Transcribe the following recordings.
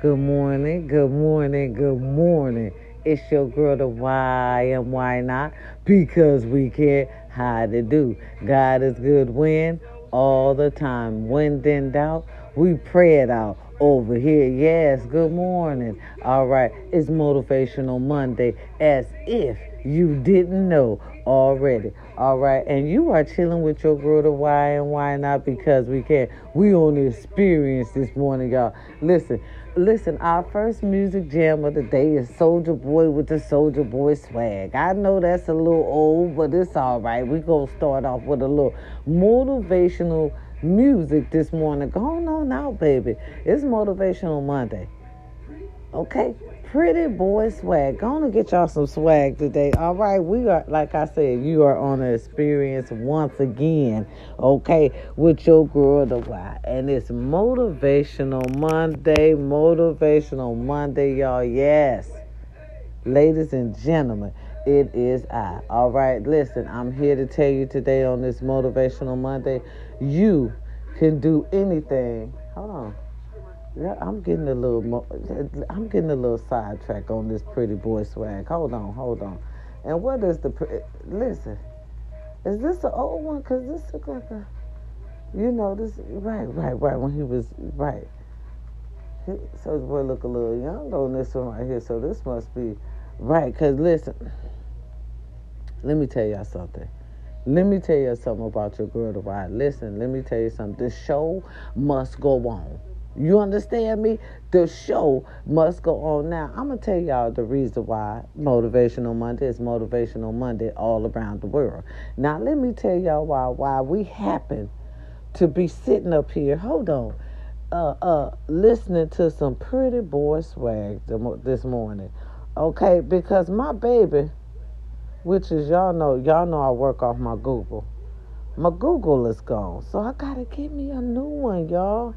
Good morning, good morning, good morning. It's your girl, the why and why not? Because we can't hide it do. God is good when? All the time. When in doubt, we pray it out over here. Yes, good morning. All right, it's Motivational Monday as if you didn't know already. All right, and you are chilling with your girl, the why and why not? Because we can. We on the experience this morning, y'all. Listen, Listen, our first music jam of the day is Soulja Boy with the Soulja Boy swag. I know that's a little old, but it's all right. We're going to start off with a little motivational music this morning. Go on now, baby. It's Motivational Monday. Okay? Pretty boy swag. Gonna get y'all some swag today. All right, we are like I said, you are on an experience once again, okay, with your girl the why. And it's motivational Monday, motivational Monday, y'all. Yes. Ladies and gentlemen, it is I. All right, listen, I'm here to tell you today on this motivational Monday, you can do anything. Hold on. I'm getting a little I'm getting a little sidetrack on this pretty boy swag. Hold on, hold on. And what is the listen? Is this the old one? Cause this look like a, you know, this right, right, right. When he was right, he, so his boy look a little young on this one right here. So this must be right. Cause listen, let me tell y'all something. Let me tell you something about your girl to ride. Listen, let me tell you something. The show must go on. You understand me? The show must go on. Now, I'm going to tell y'all the reason why Motivational Monday is Motivational Monday all around the world. Now, let me tell y'all why why we happen to be sitting up here. Hold on. Uh, uh, listening to some pretty boy swag this morning. Okay, because my baby, which is y'all know, y'all know I work off my Google. My Google is gone. So I gotta get me a new one, y'all.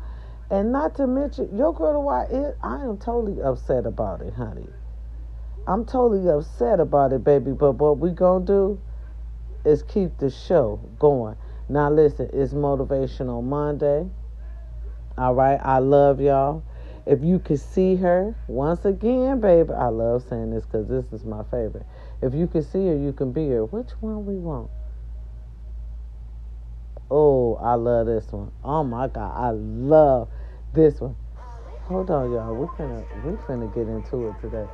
And not to mention, your girl, to why it, I am totally upset about it, honey. I'm totally upset about it, baby. But what we gonna do is keep the show going. Now listen, it's motivational Monday. All right, I love y'all. If you could see her once again, baby, I love saying this because this is my favorite. If you could see her, you can be her. Which one we want? Oh, I love this one. Oh my God, I love this one. Hold on, y'all. We finna we finna get into it today,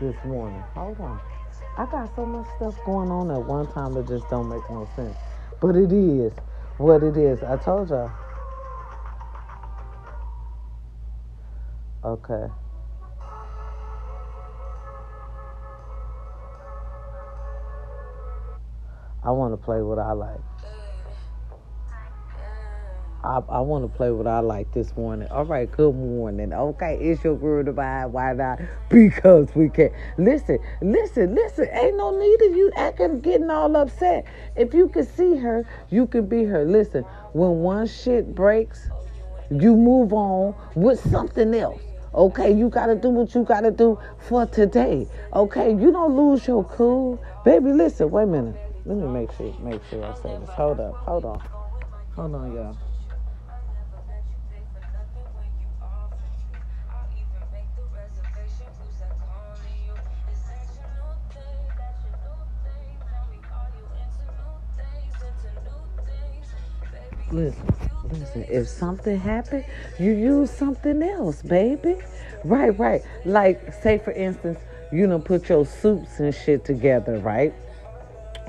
this morning. Hold on. I got so much stuff going on at one time that just don't make no sense. But it is what it is. I told y'all. Okay. I want to play what I like. I, I want to play what I like this morning. All right, good morning. Okay, it's your girl to. Why not? Because we can. Listen, listen, listen. Ain't no need of you acting, getting all upset. If you can see her, you can be her. Listen, when one shit breaks, you move on with something else. Okay, you gotta do what you gotta do for today. Okay, you don't lose your cool, baby. Listen, wait a minute. Let me make sure make sure I say this. Hold up, hold on, hold on, y'all. Listen, listen, if something happened, you use something else, baby. Right, right. Like, say for instance, you know, put your suits and shit together, right?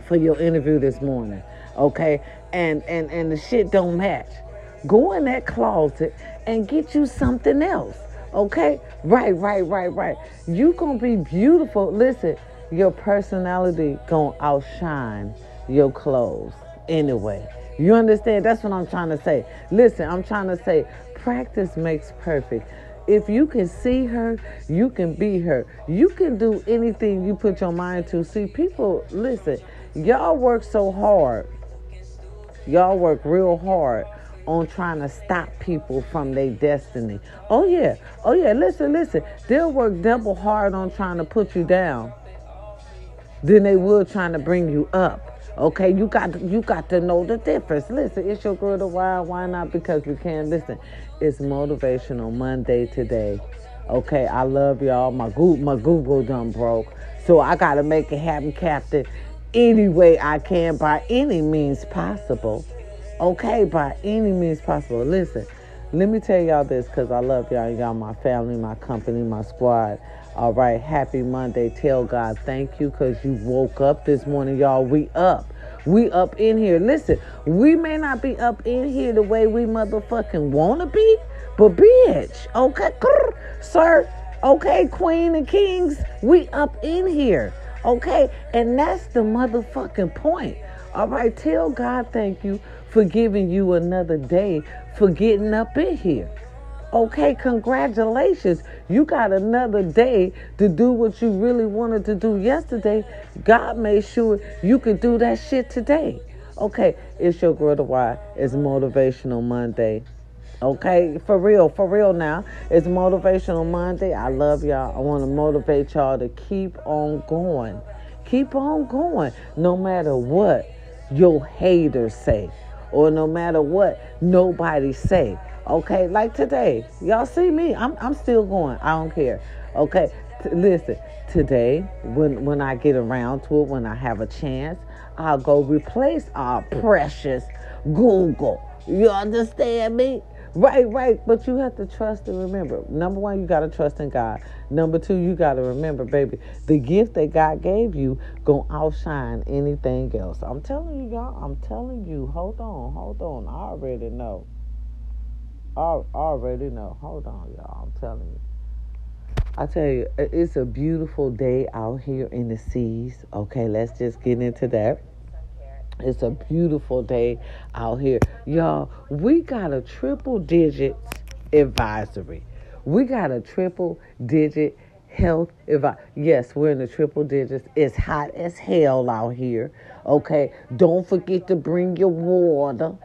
For your interview this morning. Okay? And and and the shit don't match. Go in that closet and get you something else. Okay? Right, right, right, right. You gonna be beautiful. Listen, your personality gonna outshine your clothes anyway. You understand? That's what I'm trying to say. Listen, I'm trying to say practice makes perfect. If you can see her, you can be her. You can do anything you put your mind to. See, people, listen, y'all work so hard. Y'all work real hard on trying to stop people from their destiny. Oh, yeah. Oh, yeah. Listen, listen. They'll work double hard on trying to put you down than they will trying to bring you up. Okay, you got you got to know the difference. Listen, it's your girl the why why not? Because we can listen. It's motivational Monday today. Okay, I love y'all. My Google, my Google done broke. So I gotta make it happen, Captain, any way I can by any means possible. Okay, by any means possible. Listen, let me tell y'all this because I love y'all. Y'all, my family, my company, my squad. All right, happy Monday. Tell God thank you because you woke up this morning, y'all. We up. We up in here. Listen, we may not be up in here the way we motherfucking wanna be, but bitch, okay, sir, okay, queen and kings, we up in here. Okay, and that's the motherfucking point. All right, tell God thank you for giving you another day for getting up in here. Okay, congratulations. You got another day to do what you really wanted to do yesterday. God made sure you could do that shit today. Okay, it's your girl, The Why. It's Motivational Monday. Okay, for real, for real now. It's Motivational Monday. I love y'all. I want to motivate y'all to keep on going. Keep on going no matter what your haters say or no matter what nobody say. Okay, like today, y'all see me. I'm I'm still going. I don't care. Okay, T- listen. Today, when when I get around to it, when I have a chance, I'll go replace our precious Google. You understand me? Right, right. But you have to trust and remember. Number one, you got to trust in God. Number two, you got to remember, baby, the gift that God gave you to outshine anything else. I'm telling you, y'all. I'm telling you. Hold on, hold on. I already know. I already know. Hold on, y'all. I'm telling you. I tell you, it's a beautiful day out here in the seas. Okay, let's just get into that. It's a beautiful day out here. Y'all, we got a triple digit advisory. We got a triple digit health advice. Yes, we're in the triple digits. It's hot as hell out here. Okay, don't forget to bring your water.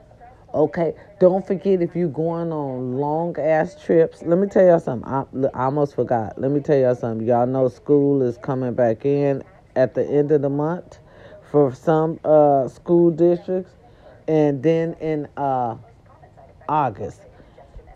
Okay, don't forget if you're going on long ass trips. Let me tell y'all something. I, I almost forgot. Let me tell y'all something. Y'all know school is coming back in at the end of the month for some uh, school districts, and then in uh, August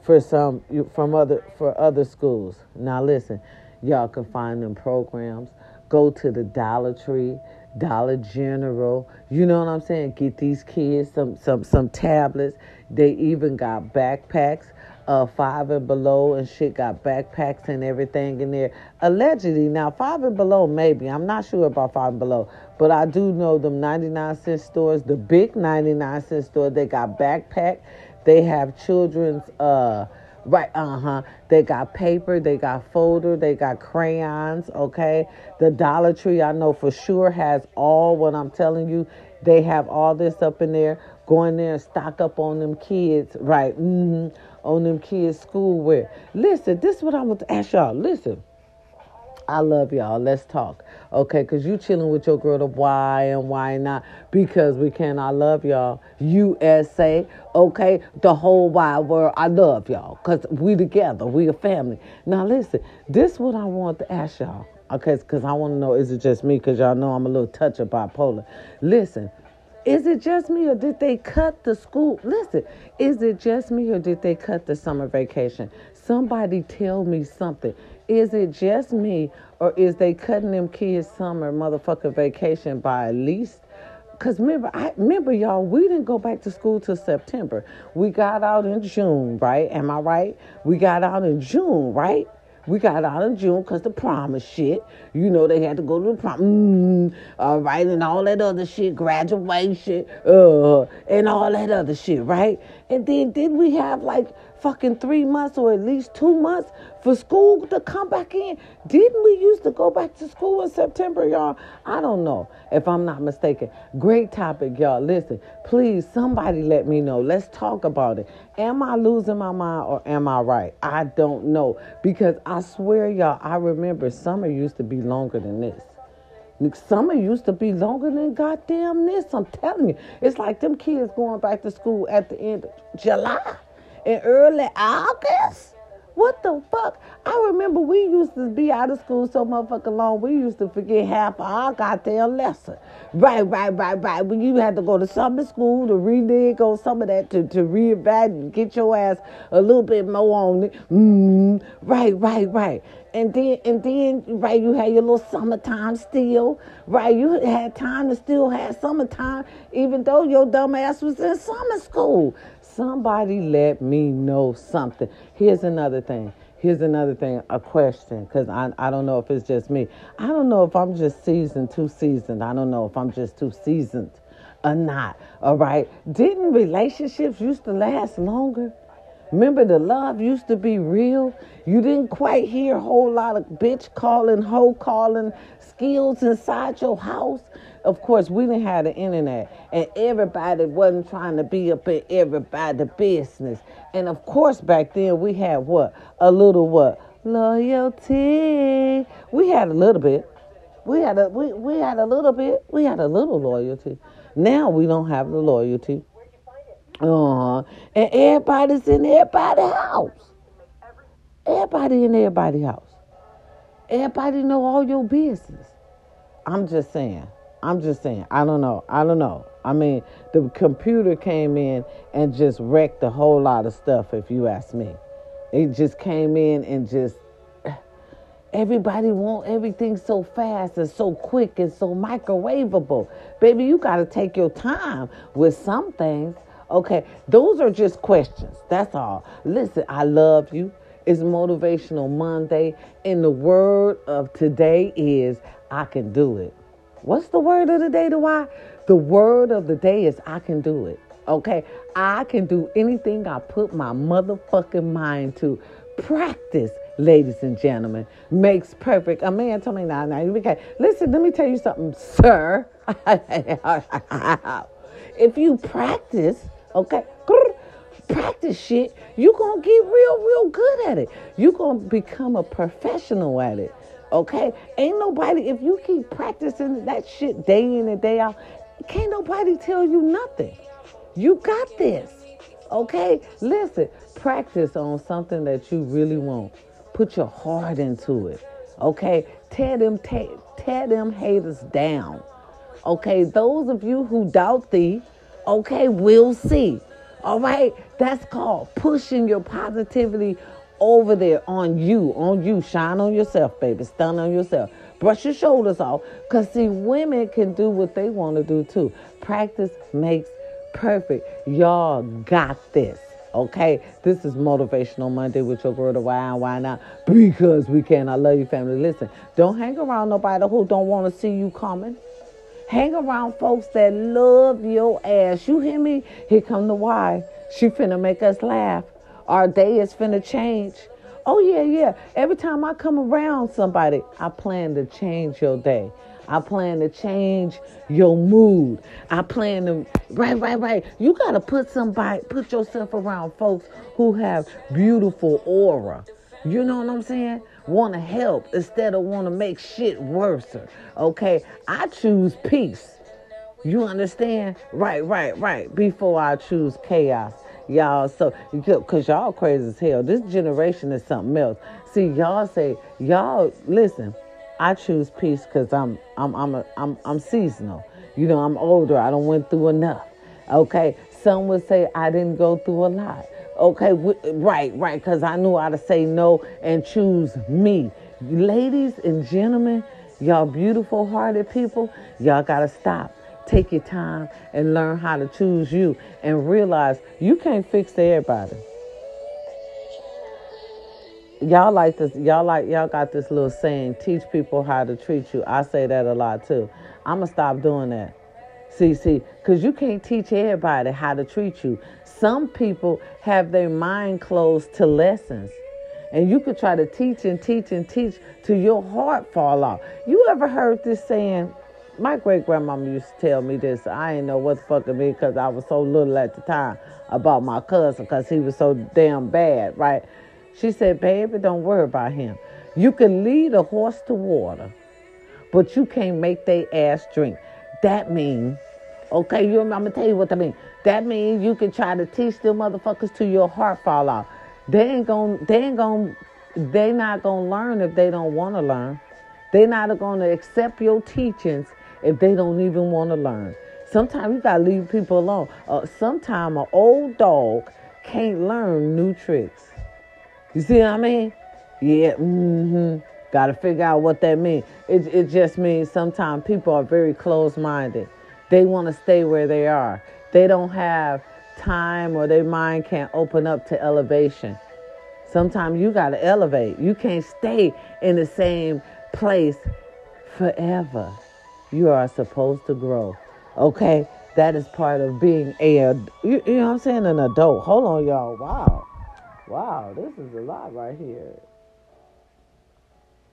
for some from other for other schools. Now listen, y'all can find them programs. Go to the Dollar Tree Dollar General. You know what I'm saying? Get these kids some some some tablets. They even got backpacks. Uh, five and below and shit got backpacks and everything in there. Allegedly, now five and below maybe. I'm not sure about five and below, but I do know them 99 cent stores, the big 99 cent store. They got backpack. They have children's uh Right, uh huh. They got paper, they got folder, they got crayons, okay? The Dollar Tree, I know for sure, has all what I'm telling you. They have all this up in there. Go in there and stock up on them kids, right? Mm-hmm. On them kids' schoolwear. Listen, this is what I'm going to ask y'all. Listen. I love y'all. Let's talk. Okay, because you chilling with your girl, the why and why not? Because we can. I love y'all. USA, okay? The whole wide world. I love y'all. Because we together. We a family. Now, listen. This is what I want to ask y'all. Okay, because I want to know, is it just me? Because y'all know I'm a little touch of bipolar. Listen. Is it just me or did they cut the school? Listen, is it just me or did they cut the summer vacation? Somebody tell me something. Is it just me or is they cutting them kids summer motherfucking vacation by at least Cause remember, I remember y'all, we didn't go back to school till September. We got out in June, right? Am I right? We got out in June, right? We got out in June because the promise shit. You know, they had to go to the prom, mm, all right, and all that other shit, graduation, uh, and all that other shit, right? And then did we have like fucking three months or at least two months for school to come back in. Didn't we used to go back to school in September, y'all? I don't know if I'm not mistaken. Great topic, y'all. Listen, please, somebody let me know. Let's talk about it. Am I losing my mind or am I right? I don't know. Because I swear, y'all, I remember summer used to be longer than this. Summer used to be longer than goddamn this. I'm telling you. It's like them kids going back to school at the end of July in early August. What the fuck? I remember we used to be out of school so motherfucking long, we used to forget half our goddamn lesson. Right, right, right, right. When you had to go to summer school to renege on some of that, to, to reevaluate, get your ass a little bit more on it. Mm, right, right, right. And then, and then, right, you had your little summertime still, right? You had time to still have summertime, even though your dumb ass was in summer school. Somebody let me know something. Here's another thing. Here's another thing, a question, because I, I don't know if it's just me. I don't know if I'm just seasoned, too seasoned. I don't know if I'm just too seasoned or not. All right. Didn't relationships used to last longer? Remember, the love used to be real. You didn't quite hear a whole lot of bitch calling, hoe calling skills inside your house. Of course, we didn't have the internet, and everybody wasn't trying to be up in everybody's business. And of course, back then we had what a little what loyalty. We had a little bit. We had a we, we had a little bit. We had a little loyalty. Now we don't have the loyalty. Uh-huh. And everybody's in everybody's house. Everybody in everybody's house. Everybody know all your business. I'm just saying. I'm just saying. I don't know. I don't know. I mean, the computer came in and just wrecked a whole lot of stuff, if you ask me. It just came in and just everybody want everything so fast and so quick and so microwavable. Baby, you got to take your time with some things. Okay, those are just questions. That's all. Listen, I love you. It's Motivational Monday, and the word of today is I can do it. What's the word of the day to why? The word of the day is I can do it. Okay, I can do anything I put my motherfucking mind to. Practice, ladies and gentlemen, makes perfect. A man told me now, now, okay, listen, let me tell you something, sir. if you practice, okay, practice shit, you're going to get real, real good at it. You're going to become a professional at it. Okay? Ain't nobody, if you keep practicing that shit day in and day out, can't nobody tell you nothing. You got this. Okay? Listen, practice on something that you really want. Put your heart into it. Okay? Tear them, tear, tear them haters down. Okay? Those of you who doubt thee, okay, we'll see. All right? That's called pushing your positivity over there on you, on you. Shine on yourself, baby. Stun on yourself. Brush your shoulders off. Because, see, women can do what they want to do too. Practice makes perfect. Y'all got this. Okay, this is Motivational Monday with your girl, the why and why not? Because we can. I love you, family. Listen, don't hang around nobody who don't want to see you coming. Hang around folks that love your ass. You hear me? Here come the why. She finna make us laugh. Our day is finna change. Oh, yeah, yeah. Every time I come around somebody, I plan to change your day. I plan to change your mood. I plan to, right, right, right. You got to put somebody, put yourself around folks who have beautiful aura. You know what I'm saying? Want to help instead of want to make shit worse. Okay? I choose peace. You understand? Right, right, right. Before I choose chaos y'all. So, because y'all crazy as hell. This generation is something else. See, y'all say, y'all, listen, I choose peace because I'm, I'm, I'm, a, I'm, I'm seasonal. You know, I'm older. I don't went through enough. Okay. Some would say I didn't go through a lot. Okay. Right, right. Because I knew how to say no and choose me. Ladies and gentlemen, y'all beautiful hearted people, y'all got to stop take your time and learn how to choose you and realize you can't fix everybody. Y'all like this, y'all like y'all got this little saying, teach people how to treat you. I say that a lot too. I'ma stop doing that. See, see, because you can't teach everybody how to treat you. Some people have their mind closed to lessons. And you could try to teach and teach and teach till your heart fall off. You ever heard this saying, my great grandmama used to tell me this. I didn't know what the fuck it mean because I was so little at the time about my cousin because he was so damn bad, right? She said, baby, don't worry about him. You can lead a horse to water, but you can't make their ass drink. That means, okay, you, I'm going to tell you what that means. That means you can try to teach them motherfuckers till your heart fall off. They ain't gonna, they ain't gonna, they not gonna learn if they don't want to learn. They not gonna accept your teachings if they don't even want to learn. Sometimes you gotta leave people alone. Uh, Sometimes an old dog can't learn new tricks. You see what I mean? Yeah, mm-hmm. Got to figure out what that means. It, it just means sometimes people are very closed minded. They want to stay where they are. They don't have time or their mind can't open up to elevation. Sometimes you got to elevate. You can't stay in the same place forever. You are supposed to grow. Okay? That is part of being a, you, you know what I'm saying, an adult. Hold on, y'all. Wow. Wow, this is a lot right here.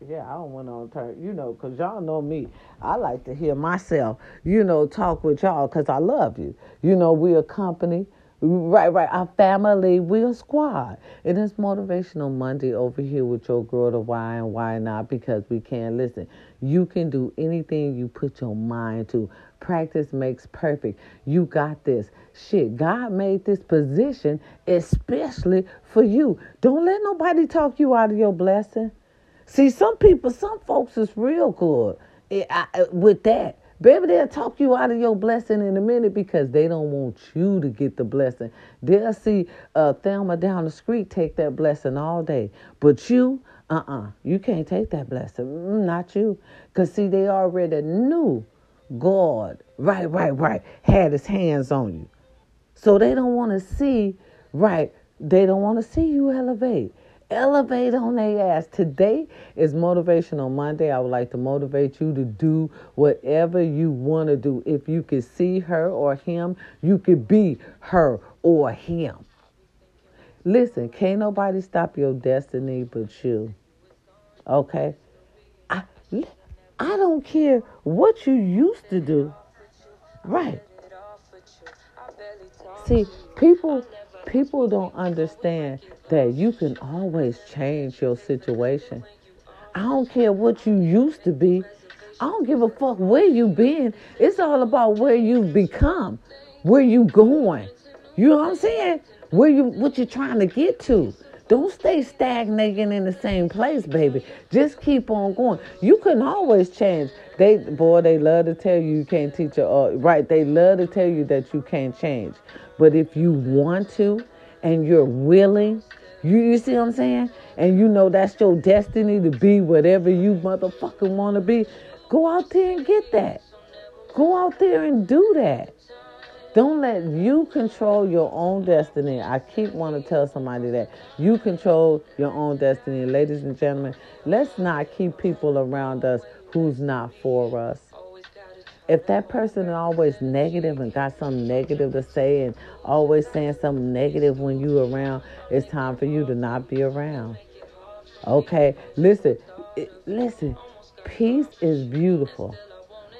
Yeah, I don't want to turn, you know, because y'all know me. I like to hear myself, you know, talk with y'all because I love you. You know, we a company. Right, right. Our family, we're a squad. And it's Motivational Monday over here with your girl, the why and why not, because we can't listen. You can do anything you put your mind to. Practice makes perfect. You got this. Shit, God made this position especially for you. Don't let nobody talk you out of your blessing. See, some people, some folks is real good eh, with that. Baby, they'll talk you out of your blessing in a minute because they don't want you to get the blessing. They'll see uh, Thelma down the street take that blessing all day. But you, uh uh-uh, uh, you can't take that blessing. Not you. Because, see, they already knew God, right, right, right, had his hands on you. So they don't want to see, right, they don't want to see you elevate elevate on their ass. Today is Motivational Monday. I would like to motivate you to do whatever you want to do. If you could see her or him, you could be her or him. Listen, can't nobody stop your destiny but you. Okay? I, I don't care what you used to do. Right. See, people people don't understand that you can always change your situation. I don't care what you used to be. I don't give a fuck where you been. It's all about where you've become, where you going. You know what I'm saying? Where you what you're trying to get to. Don't stay stagnating in the same place, baby. Just keep on going. You can always change. They boy, they love to tell you you can't teach a uh, right. They love to tell you that you can't change. But if you want to and you're willing, you, you see what I'm saying? And you know that's your destiny to be whatever you motherfucking want to be, go out there and get that. Go out there and do that. Don't let you control your own destiny. I keep wanting to tell somebody that you control your own destiny. Ladies and gentlemen, let's not keep people around us who's not for us if that person is always negative and got something negative to say and always saying something negative when you around, it's time for you to not be around. Okay, listen, listen. Peace is beautiful.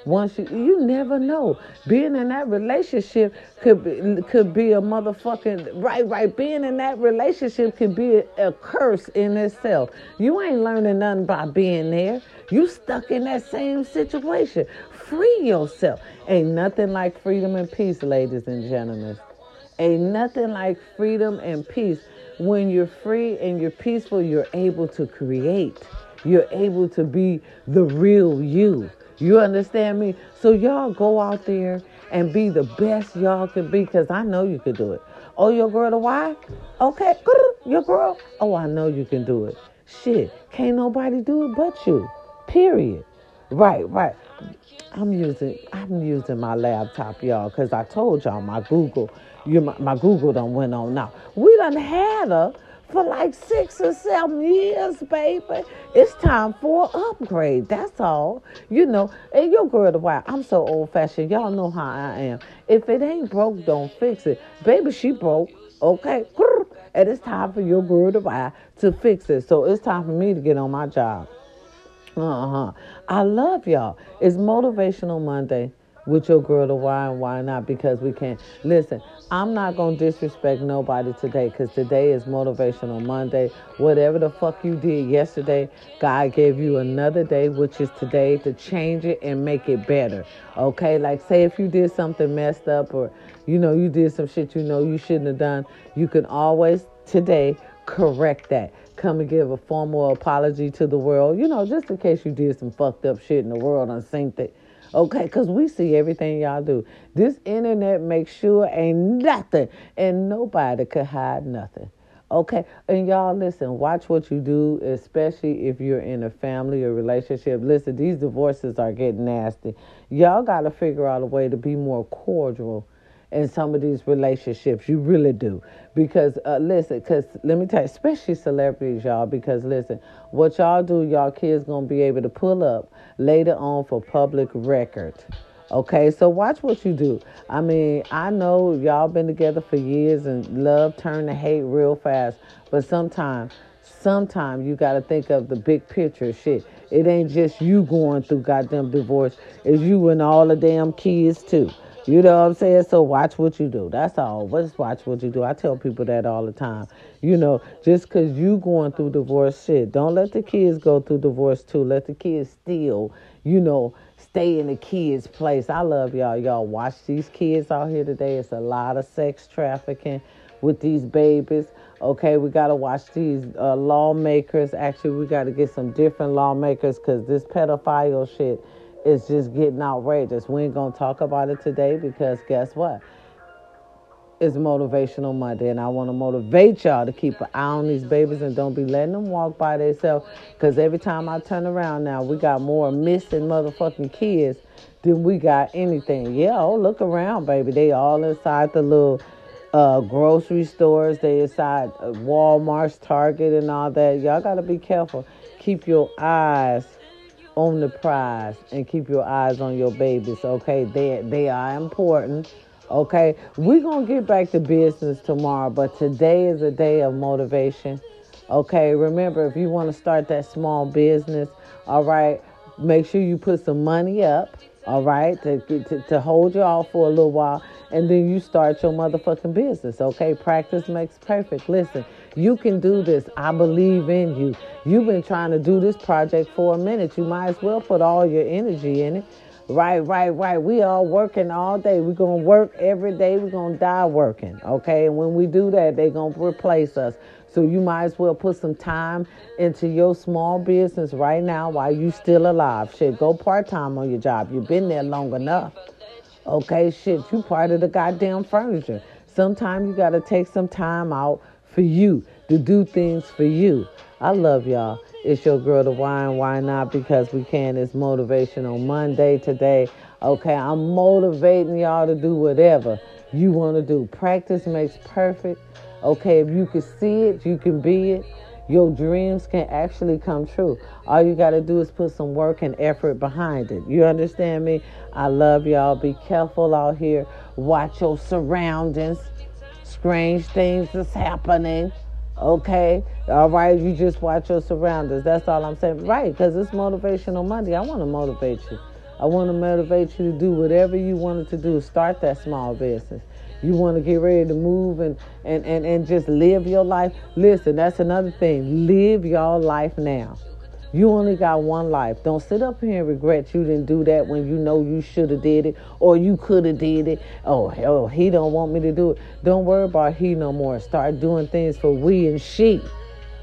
Once you, you never know. Being in that relationship could be, could be a motherfucking right, right. Being in that relationship could be a, a curse in itself. You ain't learning nothing by being there. You stuck in that same situation free yourself. Ain't nothing like freedom and peace, ladies and gentlemen. Ain't nothing like freedom and peace. When you're free and you're peaceful, you're able to create. You're able to be the real you. You understand me? So y'all go out there and be the best y'all can be because I know you can do it. Oh, your girl the why? Okay, your girl. Oh, I know you can do it. Shit, can't nobody do it but you. Period. Right, right. I'm using I'm using my laptop, y'all, because I told y'all my Google, you my, my Google done went on now. We done had her for like six or seven years, baby. It's time for an upgrade. That's all. You know, and your girl the wild. I'm so old fashioned. Y'all know how I am. If it ain't broke, don't fix it. Baby, she broke. Okay. And it's time for your girl to wild to fix it. So it's time for me to get on my job. Uh huh. I love y'all. It's Motivational Monday with your girl, the why and why not? Because we can't Listen, I'm not to disrespect nobody today because today is Motivational Monday. Whatever the fuck you did yesterday, God gave you another day, which is today, to change it and make it better. Okay? Like, say if you did something messed up or, you know, you did some shit you know you shouldn't have done, you can always today correct that. Come and give a formal apology to the world, you know, just in case you did some fucked up shit in the world and synced it. Okay, because we see everything y'all do. This internet makes sure ain't nothing, and nobody could hide nothing. Okay, and y'all listen, watch what you do, especially if you're in a family or relationship. Listen, these divorces are getting nasty. Y'all got to figure out a way to be more cordial in some of these relationships. You really do. Because, uh, listen, because let me tell you, especially celebrities, y'all, because listen, what y'all do, y'all kids going to be able to pull up later on for public record. Okay, so watch what you do. I mean, I know y'all been together for years and love turn to hate real fast, but sometimes, sometimes you got to think of the big picture shit. It ain't just you going through goddamn divorce, it's you and all the damn kids too. You know what I'm saying? So watch what you do. That's all. Just watch what you do. I tell people that all the time. You know, just because you going through divorce shit, don't let the kids go through divorce too. Let the kids still, you know, stay in the kids' place. I love y'all. Y'all watch these kids out here today. It's a lot of sex trafficking with these babies. Okay, we got to watch these uh, lawmakers. Actually, we got to get some different lawmakers because this pedophile shit is just getting outrageous. We ain't going to talk about it today because guess what? It's Motivational Monday, and I want to motivate y'all to keep an eye on these babies and don't be letting them walk by themselves. Because every time I turn around now, we got more missing motherfucking kids than we got anything. Yeah, oh, look around, baby. They all inside the little uh, grocery stores. They inside uh, Walmart's, Target, and all that. Y'all got to be careful. Keep your eyes on the prize and keep your eyes on your babies, okay? They, they are important, okay? We're going to get back to business tomorrow, but today is a day of motivation, okay? Remember, if you want to start that small business, all right, make sure you put some money up, all right, to, to, to hold you off for a little while, and then you start your motherfucking business, okay? Practice makes perfect. Listen, you can do this. I believe in you. You've been trying to do this project for a minute. You might as well put all your energy in it. Right, right, right. We all working all day. We're going to work every day. We're going to die working. Okay. And when we do that, they're going to replace us. So you might as well put some time into your small business right now while you still alive. Shit, go part time on your job. You've been there long enough. Okay, shit, you part of the goddamn furniture. Sometimes you got to take some time out for you, to do things for you. I love y'all. It's your girl, the and why not because we can. It's motivation on Monday today. Okay, I'm motivating y'all to do whatever you want to do. Practice makes perfect. Okay, if you can see it, you can be it. Your dreams can actually come true. All you got to do is put some work and effort behind it. You understand me? I love y'all. Be careful out here. Watch your surroundings strange things is happening. Okay, all right. You just watch your surroundings. That's all I'm saying. Right, because it's motivational Monday. I want to motivate you. I want to motivate you to do whatever you wanted to do. Start that small business. You want to get ready to move and, and, and, and just live your life. Listen, that's another thing. Live your life now. You only got one life. Don't sit up here and regret you didn't do that when you know you should have did it or you could have did it. Oh, hell, he don't want me to do it. Don't worry about he no more. Start doing things for we and she.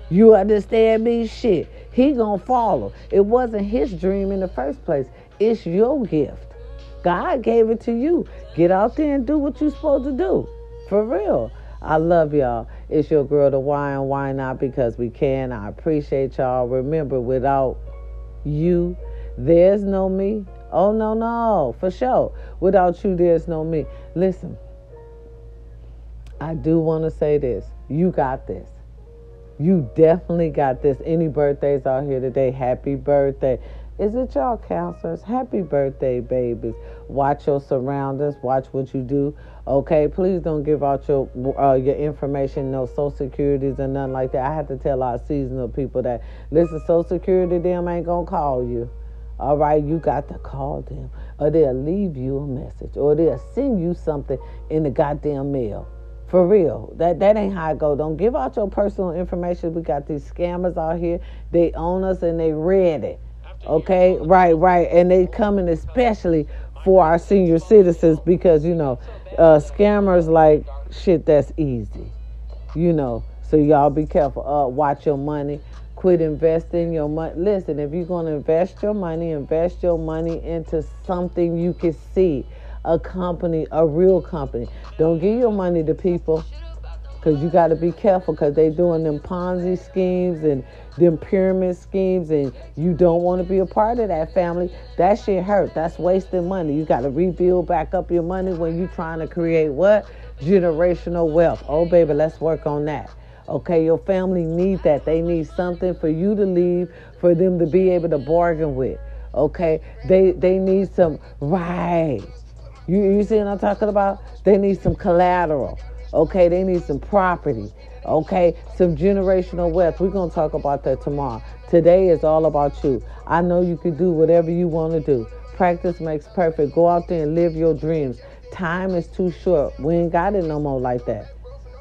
You understand me? Shit. He gonna follow. It wasn't his dream in the first place. It's your gift. God gave it to you. Get out there and do what you're supposed to do. For real. I love y'all. It's your girl, the why and why not because we can. I appreciate y'all. Remember, without you, there's no me. Oh, no, no, for sure. Without you, there's no me. Listen, I do want to say this. You got this. You definitely got this. Any birthdays out here today, happy birthday. Is it y'all counselors? Happy birthday, babies. Watch your surroundings. Watch what you do. Okay, please don't give out your uh, your information, no social securities or nothing like that. I have to tell our seasonal people that listen, social security them ain't gonna call you. All right, you got to call them, or they'll leave you a message, or they'll send you something in the goddamn mail. For real, that that ain't how it go. Don't give out your personal information. We got these scammers out here. They own us and they read it. Okay, right, right. And they coming especially for our senior citizens because, you know, uh, scammers like shit that's easy. You know, So y'all be careful. Uh, watch your money. Quit investing your money. Listen, if you're going to invest your money, invest your money into something you can see. A company, a real company. Don't give your money to people because you got to be careful because they doing them Ponzi schemes and them pyramid schemes and you don't want to be a part of that family. That shit hurt. That's wasting money. You got to rebuild back up your money when you trying to create what? Generational wealth. Oh, baby, let's work on that. Okay, your family need that. They need something for you to leave, for them to be able to bargain with. Okay, they they need some right. You you see what I'm talking about? They need some collateral. Okay, they need some property. Okay, some generational wealth. We're going to talk about that tomorrow. Today is all about you. I know you can do whatever you want to do. Practice makes perfect. Go out there and live your dreams. Time is too short. We ain't got it no more like that.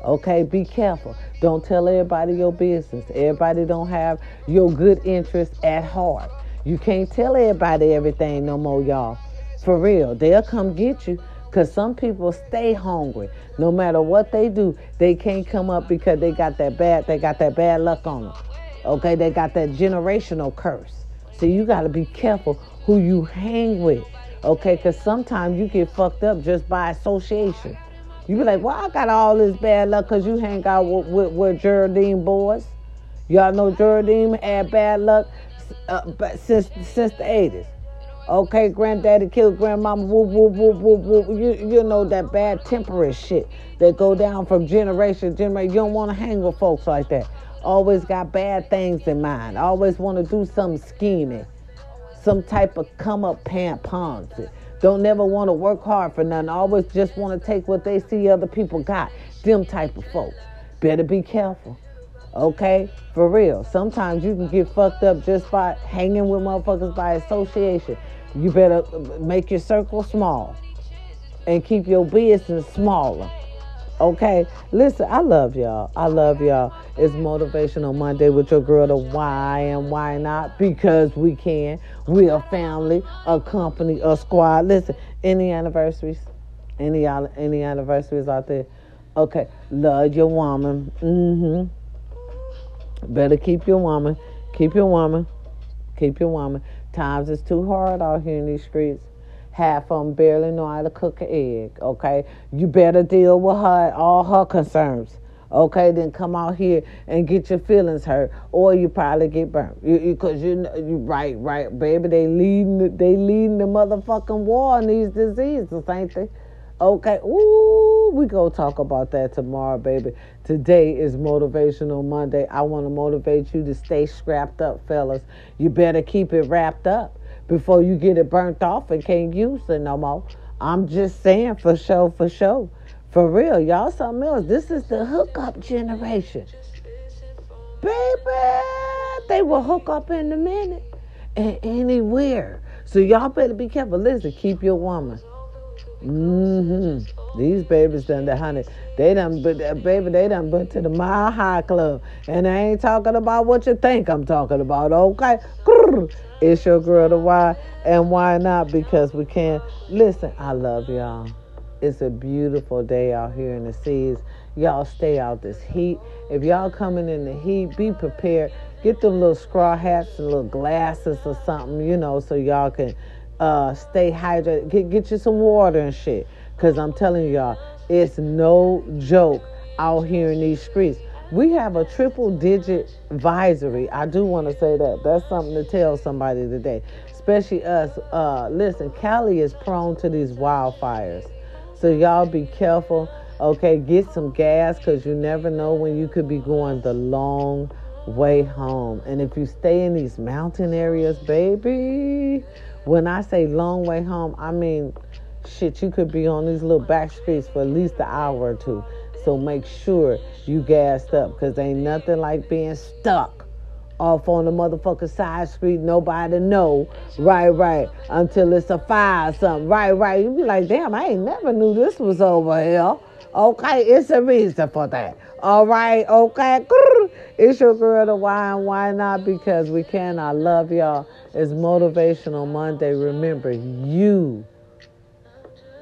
Okay, be careful. Don't tell everybody your business. Everybody don't have your good interest at heart. You can't tell everybody everything no more, y'all. For real. They'll come get you because some people stay hungry. No matter what they do, they can't come up because they got that bad, they got that bad luck on them. Okay, they got that generational curse. So you got to be careful who you hang with. Okay, because sometimes you get fucked up just by association. You be like, well, I got all this bad luck because you hang out with, with, with Geraldine boys. Y'all know Geraldine had bad luck uh, since since the 80s. Okay, granddaddy killed grandmama. Whoop, whoop, whoop, whoop, whoop. You, you know that bad temperance shit that go down from generation to generation. You don't want to hang with folks like that. Always got bad things in mind. Always want to do something scheming. Some type of come up pant ponzi. Don't never want to work hard for nothing. Always just want to take what they see other people got. Them type of folks. Better be careful. Okay? For real. Sometimes you can get fucked up just by hanging with motherfuckers by association. You better make your circle small and keep your business smaller. Okay, listen, I love y'all. I love y'all. It's Motivational Monday with your girl, the why and why not? Because we can. We're a family, a company, a squad. Listen, any anniversaries? Any any anniversaries out there? Okay, love your woman. Mm-hmm. Better keep your woman. Keep your woman. Keep your woman. Times it's too hard out here in these streets. Half of them barely know how to cook an egg, okay? You better deal with her, all her concerns, okay? Then come out here and get your feelings hurt, or you probably get burnt. Because you, you, you, right, right, baby, they leading, they leading the motherfucking war on these diseases, ain't they? Okay, ooh, we gonna talk about that tomorrow, baby. Today is Motivational Monday. I want to motivate you to stay scrapped up, fellas. You better keep it wrapped up before you get it burnt off and can't use it no more. I'm just saying, for sure, for sure. For real, y'all something else. This is the hookup generation. Baby, they will hook up in a minute and anywhere. So y'all better be careful. Listen, keep your woman. Mm-hmm. These babies done the honey. They done, but baby, they done went to the Mile High Club, and I ain't talking about what you think I'm talking about. Okay, it's your girl the why and why not? Because we can. Listen, I love y'all. It's a beautiful day out here in the seas. Y'all stay out this heat. If y'all coming in the heat, be prepared. Get them little straw hats and little glasses or something, you know, so y'all can uh, stay hydrated. Get, get you some water and shit. Because I'm telling y'all, it's no joke out here in these streets. We have a triple digit advisory. I do want to say that. That's something to tell somebody today, especially us. Uh, listen, Cali is prone to these wildfires. So y'all be careful. Okay, get some gas because you never know when you could be going the long way home. And if you stay in these mountain areas, baby, when I say long way home, I mean, shit, you could be on these little back streets for at least an hour or two. So make sure you gassed up because ain't nothing like being stuck off on the motherfucking side street, nobody know. Right, right. Until it's a fire or something. Right, right. You be like, damn, I ain't never knew this was over here. Okay, it's a reason for that. All right, okay. It's your girl, the why and why not? Because we can. I love y'all. It's Motivational Monday. Remember, you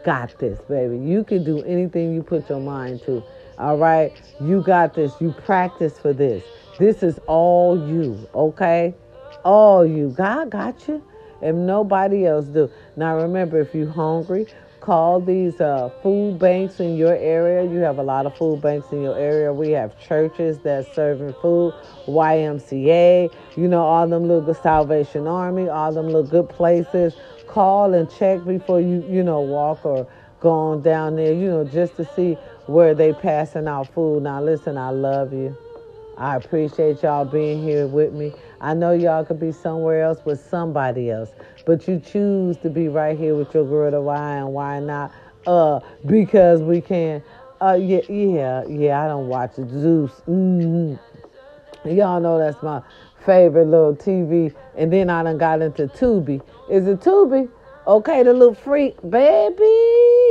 got this, baby. You can do anything you put your mind to. All right? You got this. You practice for this. This is all you, okay? All you. God got you. If nobody else do. Now remember, if you're hungry, call these uh, food banks in your area. You have a lot of food banks in your area. We have churches that serving food, YMCA, you know, all them little Salvation Army, all them little good places. Call and check before you, you know, walk or go on down there, you know, just to see where they passing out food. Now listen, I love you. I appreciate y'all being here with me. I know y'all could be somewhere else with somebody else, but you choose to be right here with your girl why and why not? Uh, because we can. Uh, yeah, yeah, yeah. I don't watch. Zeus. Mm-hmm. Y'all know that's my favorite little TV. And then I done got into Tubi. Is it Tubi? Okay, the little freak, baby.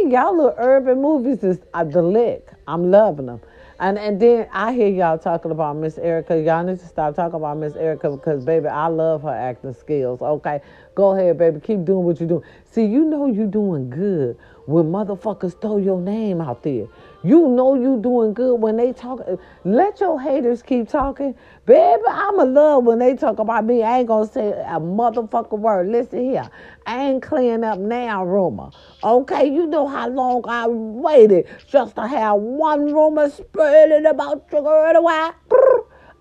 Y'all little urban movies is uh, the lick. I'm loving them. And and then I hear y'all talking about Miss Erica. Y'all need to stop talking about Miss Erica because baby, I love her acting skills. Okay, go ahead, baby, keep doing what you're doing. See, you know you're doing good when motherfuckers throw your name out there. You know you're doing good when they talk. Let your haters keep talking. Baby, I'ma love when they talk about me. I ain't gonna say a motherfucker word. Listen here. I ain't clearing up now rumor. Okay, you know how long I waited just to have one rumor spreading about your girl why?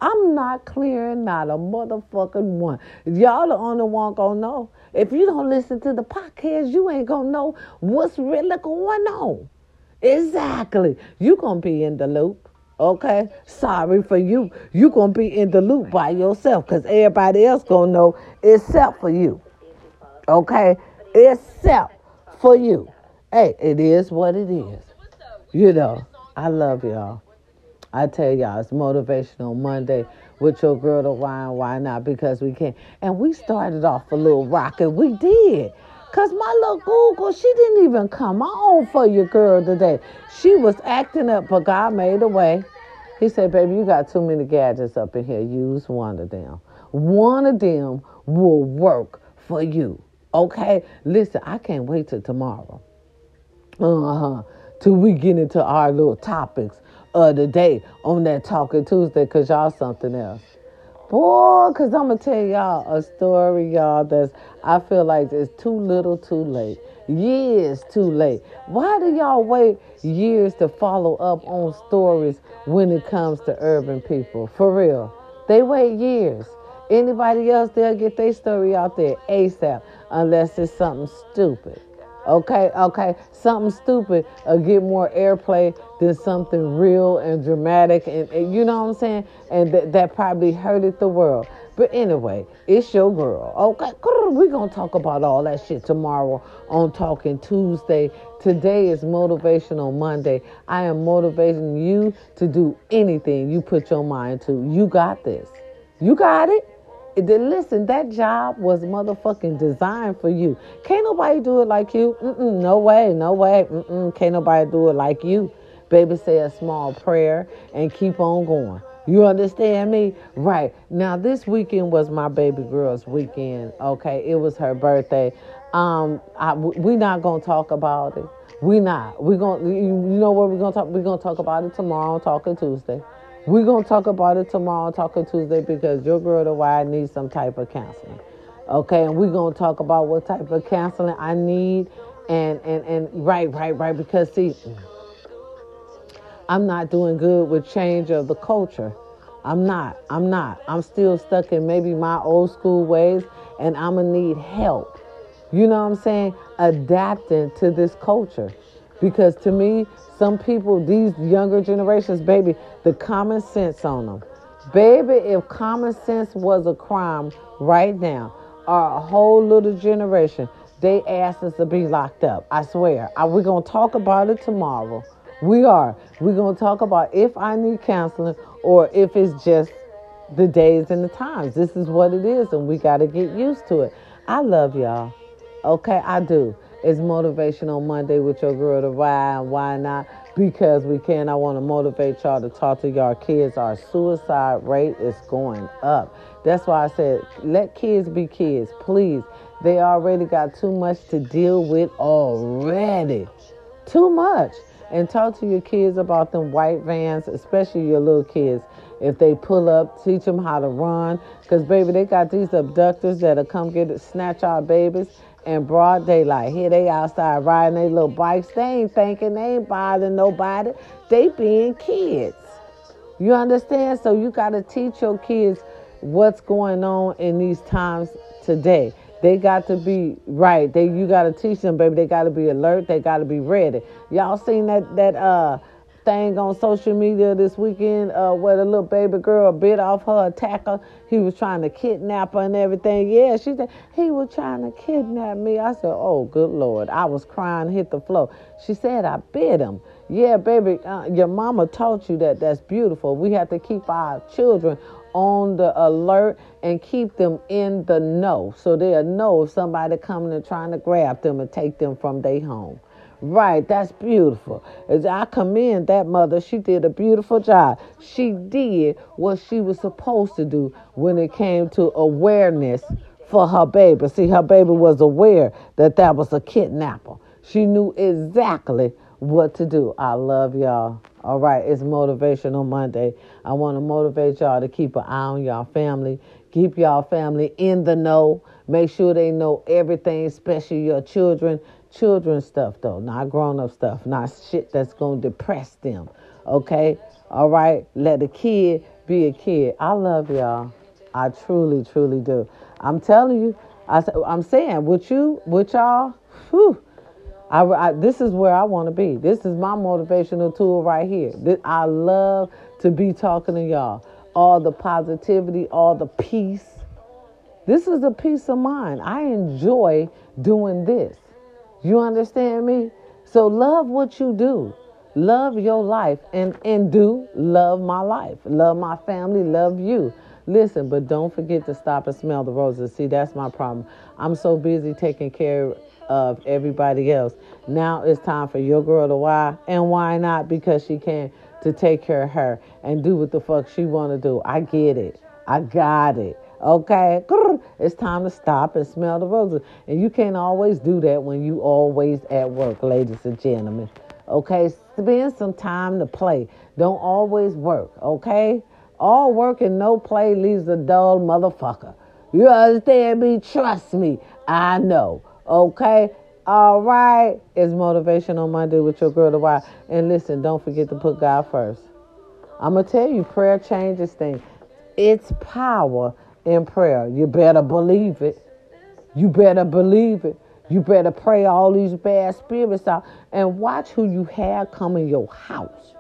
I'm not clearing not a motherfucking one. Y'all the only one gonna know. If you don't listen to the podcast, you ain't gonna know what's really going on. Exactly. You gonna be in the loop. Okay? Sorry for you. You gonna be in the loop by yourself because everybody else gonna know except for you. Okay? Except for you. Hey, it is what it is. You know, I love y'all. I tell y'all, it's motivational Monday with your girl to why why not because we can. And we started off a little rocket. We did. Cause my little Google, she didn't even come on for your girl today. She was acting up, but God made a way. He said, baby, you got too many gadgets up in here. Use one of them. One of them will work for you. Okay? Listen, I can't wait till tomorrow. Uh-huh. Till we get into our little topics of the day on that Talking Tuesday, cause y'all something else. Boy, cause I'm gonna tell y'all a story, y'all, that's I feel like it's too little too late. Years too late. Why do y'all wait years to follow up on stories when it comes to urban people? For real. They wait years. Anybody else, they'll get their story out there ASAP unless it's something stupid. Okay, okay, something stupid will get more airplay than something real and dramatic, and, and you know what I'm saying? And th- that probably hurted the world. But anyway, it's your girl. Okay, we're gonna talk about all that shit tomorrow on Talking Tuesday. Today is Motivational Monday. I am motivating you to do anything you put your mind to. You got this. You got it. Listen, that job was motherfucking designed for you. Can't nobody do it like you. Mm-mm, no way, no way. Mm-mm, can't nobody do it like you. Baby, say a small prayer and keep on going. You understand me? Right. Now, this weekend was my baby girl's weekend. Okay. It was her birthday. Um, I, we not to talk about it. We not. We to, you know what we're to talk? We're to talk about it tomorrow, Talking Tuesday. We're going to talk about it tomorrow, Talking Tuesday, because your girl the why needs some type of counseling. Okay, and we're going to talk about what type of counseling I need. And, and, and right, right, right, because see, I'm not doing good with change of the culture. I'm not. I'm not. I'm still stuck in maybe my old school ways, and I'm going to need help. You know what I'm saying? Adapting to this culture. Because to me, some people, these younger generations, baby, the common sense on them. Baby, if common sense was a crime right now, our whole little generation, they asked us to be locked up. I swear. We're going to talk about it tomorrow. We are. We're going to talk about if I need counseling or if it's just the days and the times. This is what it is, and we got to get used to it. I love y'all. Okay, I do. It's Motivational Monday with your girl, the why and why not? Because we can. I want to motivate y'all to talk to y'all kids. Our suicide rate is going up. That's why I said, let kids be kids, please. They already got too much to deal with already. Too much. and talk to your kids about them white vans, especially your little kids. If they pull up, teach them how to run. Because, baby, they got these abductors that'll come get it, snatch our babies in broad daylight. Here they outside riding their little bikes. They ain't thinking, they ain't bothering nobody. They being kids. You understand? So you got to teach your kids what's going on in these times today. They got to be right. They you got to teach them, baby. They got to be alert. They got to be ready. Y'all seen that that uh thing on social media this weekend uh, where the little baby girl bit off her attacker. He was trying to kidnap her and everything. Yeah, she said, he was trying to kidnap me. I said, oh, good Lord. I was crying, hit the floor. She said, I bit him. Yeah, baby, uh, your mama taught you that. That's beautiful. We have to keep our children on the alert and keep them in the know so they'll know if somebody coming and trying to grab them and take them from their home. Right, that's beautiful. As I commend that mother, she did a beautiful job. She did what she was supposed to do when it came to awareness for her baby. See, her baby was aware that that was a kidnapper. She knew exactly what to do. I love y'all. All right, it's Motivational Monday. I want to motivate y'all to keep an eye on y'all family. Keep y'all family in the know. Make sure they know everything, especially your children. Children stuff, though, not grown up stuff, not shit that's to depress them. Okay? All right? Let a kid be a kid. I love y'all. I truly, truly do. I'm telling you, I, I'm saying, with you, with y'all, whew, I, I, this is where I want to be. This is my motivational tool right here. This, I love to be talking to y'all. All the positivity, all the peace. This is a peace of mind. I enjoy doing this. You understand me? So love what you do. Love your life and, and do love my life. Love my family. Love you. Listen, but don't forget to stop and smell the roses. See, that's my problem. I'm so busy taking care of everybody else. Now it's time for your girl to why and why not? Because she can to take care of her and do what the fuck she want to do. I get it. I got it. Okay, it's time to stop and smell the roses. And you can't always do that when you always at work, ladies and gentlemen. Okay, spend some time to play. Don't always work. Okay, all work and no play leaves a dull motherfucker. You understand me? Trust me. I know. Okay? All right. It's motivation Motivational Monday with your girl, The Why. And listen, don't forget to put God first. I'm going to tell you, prayer changes things. It's power in prayer. You better believe it. You better believe it. You better pray all these bad spirits out and watch who you have come in your house.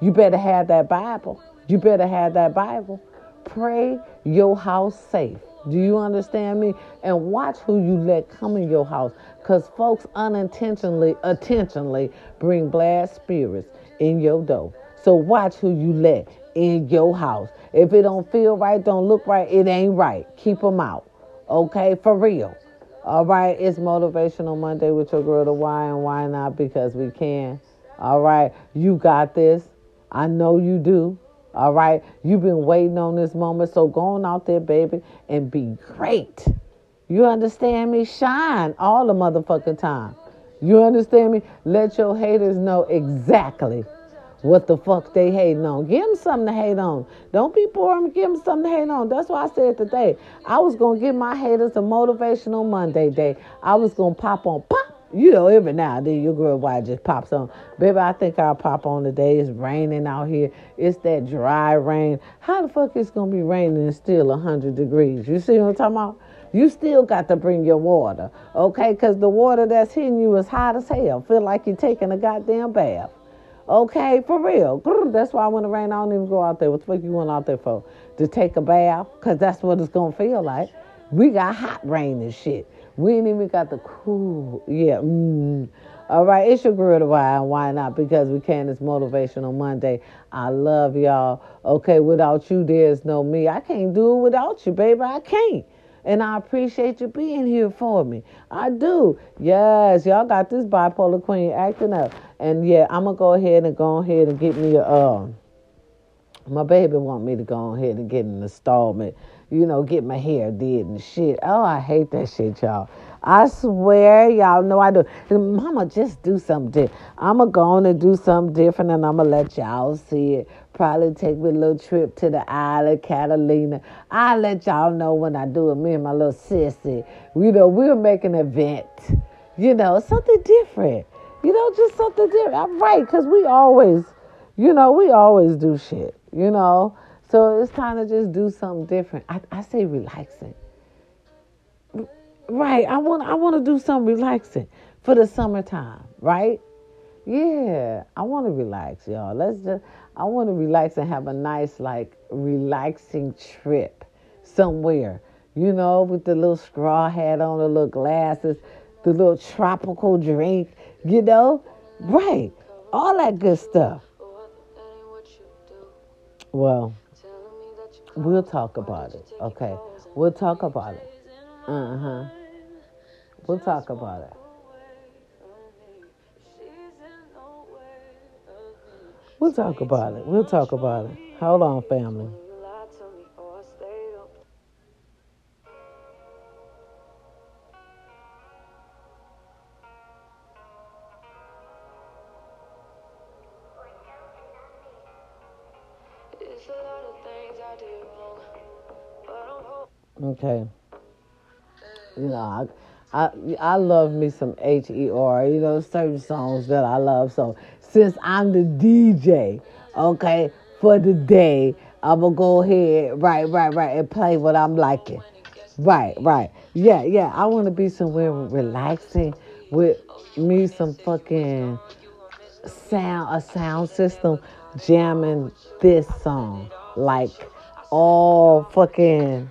You better have that Bible. You better have that Bible. Pray your house safe. Do you understand me? And watch who you let come in your house. Because folks unintentionally, intentionally bring bad spirits in your door. So watch who you let in your house. If it don't feel right, don't look right, it ain't right. Keep them out. Okay? For real. All right? It's Motivational Monday with your girl, the why and why not? Because we can. All right? You got this. I know you do. All right. You've been waiting on this moment. So go on out there, baby, and be great. You understand me? Shine all the motherfucking time. You understand me? Let your haters know exactly what the fuck they hating on. Give them something to hate on. Don't be boring. Give them something to hate on. That's why I said today I was gonna give my haters a motivational Monday day. I was gonna pop on pop you know, every now and then your girl wife just pops on. Baby, I think I'll pop on today. It's raining out here. It's that dry rain. How the fuck it's gonna be raining and still 100 degrees? You see what I'm talking about? You still got to bring your water, okay? Because the water that's hitting you is hot as hell. Feel like you're taking a goddamn bath. Okay, for real. That's why when it rain, I don't even go out there. What the fuck you going out there for? To take a bath? Because that's what it's going to feel like. We got hot rain and shit. We ain't even got the cool. Yeah. Mm. All right. It's your girl, why why not? Because we can. It's motivational Monday. I love y'all. Okay. Without you, there's no me. I can't do it without you, baby. I can't. And I appreciate you being here for me. I do. Yes, y'all got this bipolar queen acting up. And yeah, I'm gonna go ahead and go ahead and get me a um my baby want me to go ahead and get an installment you know, get my hair did and shit. Oh, I hate that shit, y'all. I swear, y'all know I do. Mama, just do something. I'm going to go on and do something different and I'm going to let y'all see it. Probably take me a little trip to the Isle of Catalina. I'll let y'all know when I do it. Me and my little sissy. You know, we'll make an event. You know, something different. You know, just something different. I'm right, because we always, you know, we always do shit, you know. So it's time to just do something different. I, I say relaxing. Right. I want I want to do something relaxing for the summertime, right? Yeah, I want to relax, y'all. Let's just I want to relax and have a nice like relaxing trip somewhere. You know, with the little straw hat on, the little glasses, the little tropical drink, you know? Right. All that good stuff. Well, we'll talk about it. Okay. We'll talk about it. Uh huh. We'll talk about it. We'll talk about it. We'll talk about it. Hold on, family. Okay. You know, I, I I love me some H E R. You know, certain songs that I love. So since I'm the DJ, okay, for the day, I'm gonna go ahead, right, right, right, and play what I'm liking. Right, right. Yeah, yeah. I want to be somewhere relaxing with me some fucking sound, a sound system jamming this song like all fucking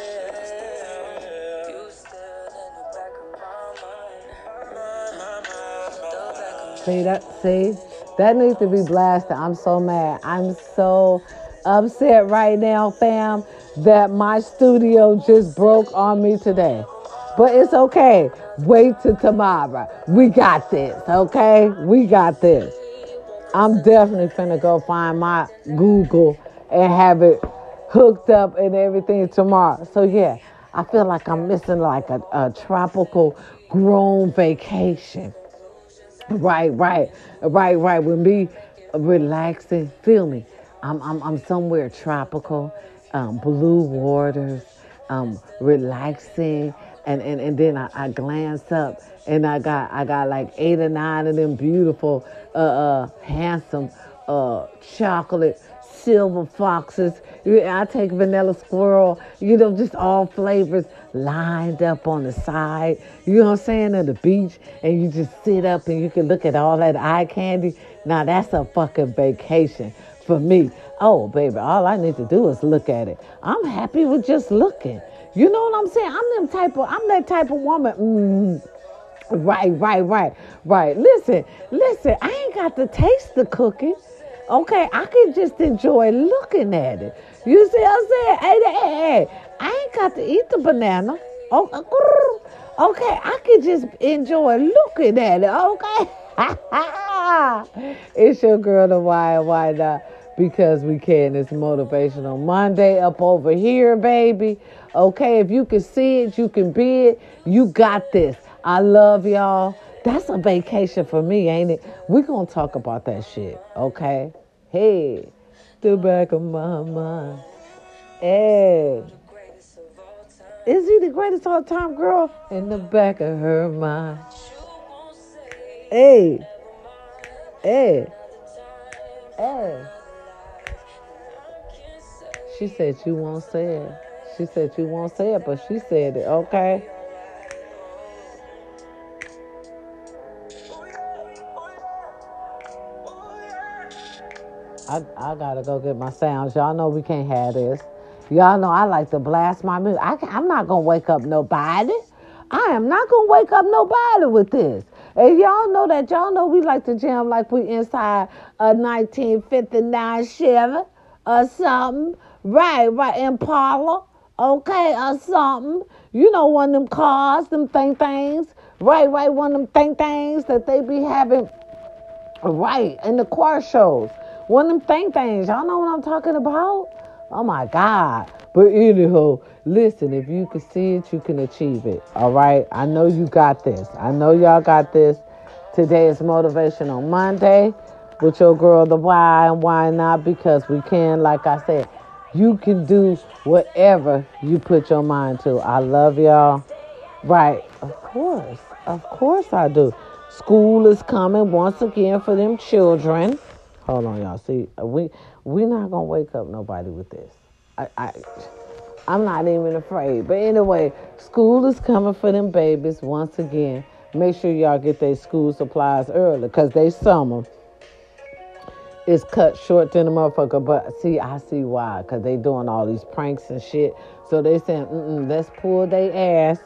See that? See? That needs to be blasted. I'm so mad. I'm so upset right now, fam, that my studio just broke on me today. But it's okay. Wait till tomorrow. We got this, okay? We got this. I'm definitely finna go find my Google and have it hooked up and everything tomorrow. So yeah, I feel like I'm missing like a, a tropical grown vacation. Right, right, right, right. With me relaxing, feel me. I'm, I'm, I'm somewhere tropical, um, blue waters, um, relaxing, and, and, and then I, I glance up and I got I got like eight or nine of them beautiful, uh, uh, handsome, uh, chocolate silver foxes. I take vanilla squirrel, you know, just all flavors lined up on the side, you know what I'm saying, of the beach, and you just sit up and you can look at all that eye candy. Now that's a fucking vacation for me. Oh, baby, all I need to do is look at it. I'm happy with just looking. You know what I'm saying? I'm them type of I'm that type of woman. Mm, right, right, right, right. Listen, listen, I ain't got to taste the cookie. Okay, I can just enjoy looking at it. You see what I'm saying? Hey, hey, hey, I ain't got to eat the banana. Oh, uh, okay, I can just enjoy looking at it. Okay. it's your girl, the why why not? Because we can. It's motivational Monday up over here, baby. Okay, if you can see it, you can be it. You got this. I love y'all. That's a vacation for me, ain't it? We're going to talk about that shit, okay? Hey, the back of my mind. Hey. Is he the greatest of all time, girl? In the back of her mind. Hey. Hey. Hey. She said you won't say it. She said you won't say it, but she said it, okay? I, I gotta go get my sounds. Y'all know we can't have this. Y'all know I like to blast my music. I, I'm not gonna wake up nobody. I am not gonna wake up nobody with this. And y'all know that y'all know we like to jam like we inside a 1959 Chevy or something. Right, right, Impala, okay, or something. You know, one of them cars, them thing things. Right, right, one of them thing things that they be having. Right, in the car shows. One of them thing things. Y'all know what I'm talking about? Oh my God. But anyhow, listen, if you can see it, you can achieve it. All right. I know you got this. I know y'all got this. Today is Motivational Monday with your girl, the why and why not, because we can, like I said, you can do whatever you put your mind to. I love y'all. Right. Of course. Of course I do. School is coming once again for them children. Hold on, y'all. See, uh, we we not gonna wake up nobody with this. I, I I'm not even afraid. But anyway, school is coming for them babies once again. Make sure y'all get their school supplies early because they summer is cut short to the motherfucker. But see, I see why. Because they doing all these pranks and shit. So they saying, Mm-mm, let's pull their ass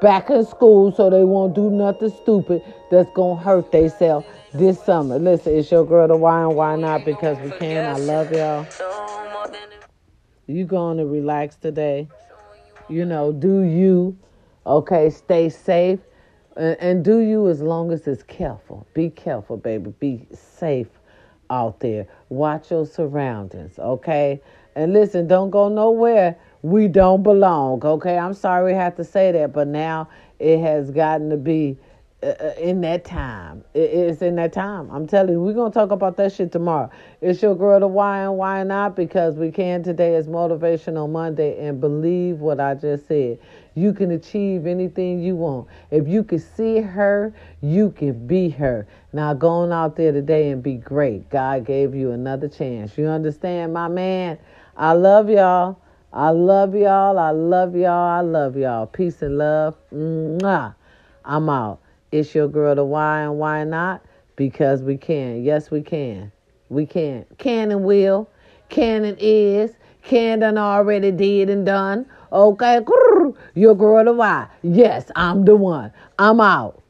back in school so they won't do nothing stupid that's to hurt themselves this summer. Listen, it's your girl, the why and why not? Because we can. I love y'all. You going to relax today. You know, do you. Okay, stay safe. And, do you as long as it's careful. Be careful, baby. Be safe out there. Watch your surroundings, okay? And listen, don't go nowhere. We don't belong, okay? I'm sorry we have to say that, but now it has gotten to be Uh, in that time. it's in that time. I'm telling you, we're going to talk about that shit tomorrow. It's your girl, the why and why not? Because we can. Today is Motivational Monday, and believe what I just said. You can achieve anything you want. If you can see her, you can be her. Now, going out there today and be great. God gave you another chance. You understand, my man? I love y'all. I love y'all. I love y'all. I love y'all. Peace and love. Mwah. I'm out. It's your girl, the why and why not? Because we can. Yes, we can. We can. Can and will. Can and is. Can done already did and done. Okay. Your girl, the why. Yes, I'm the one. I'm out.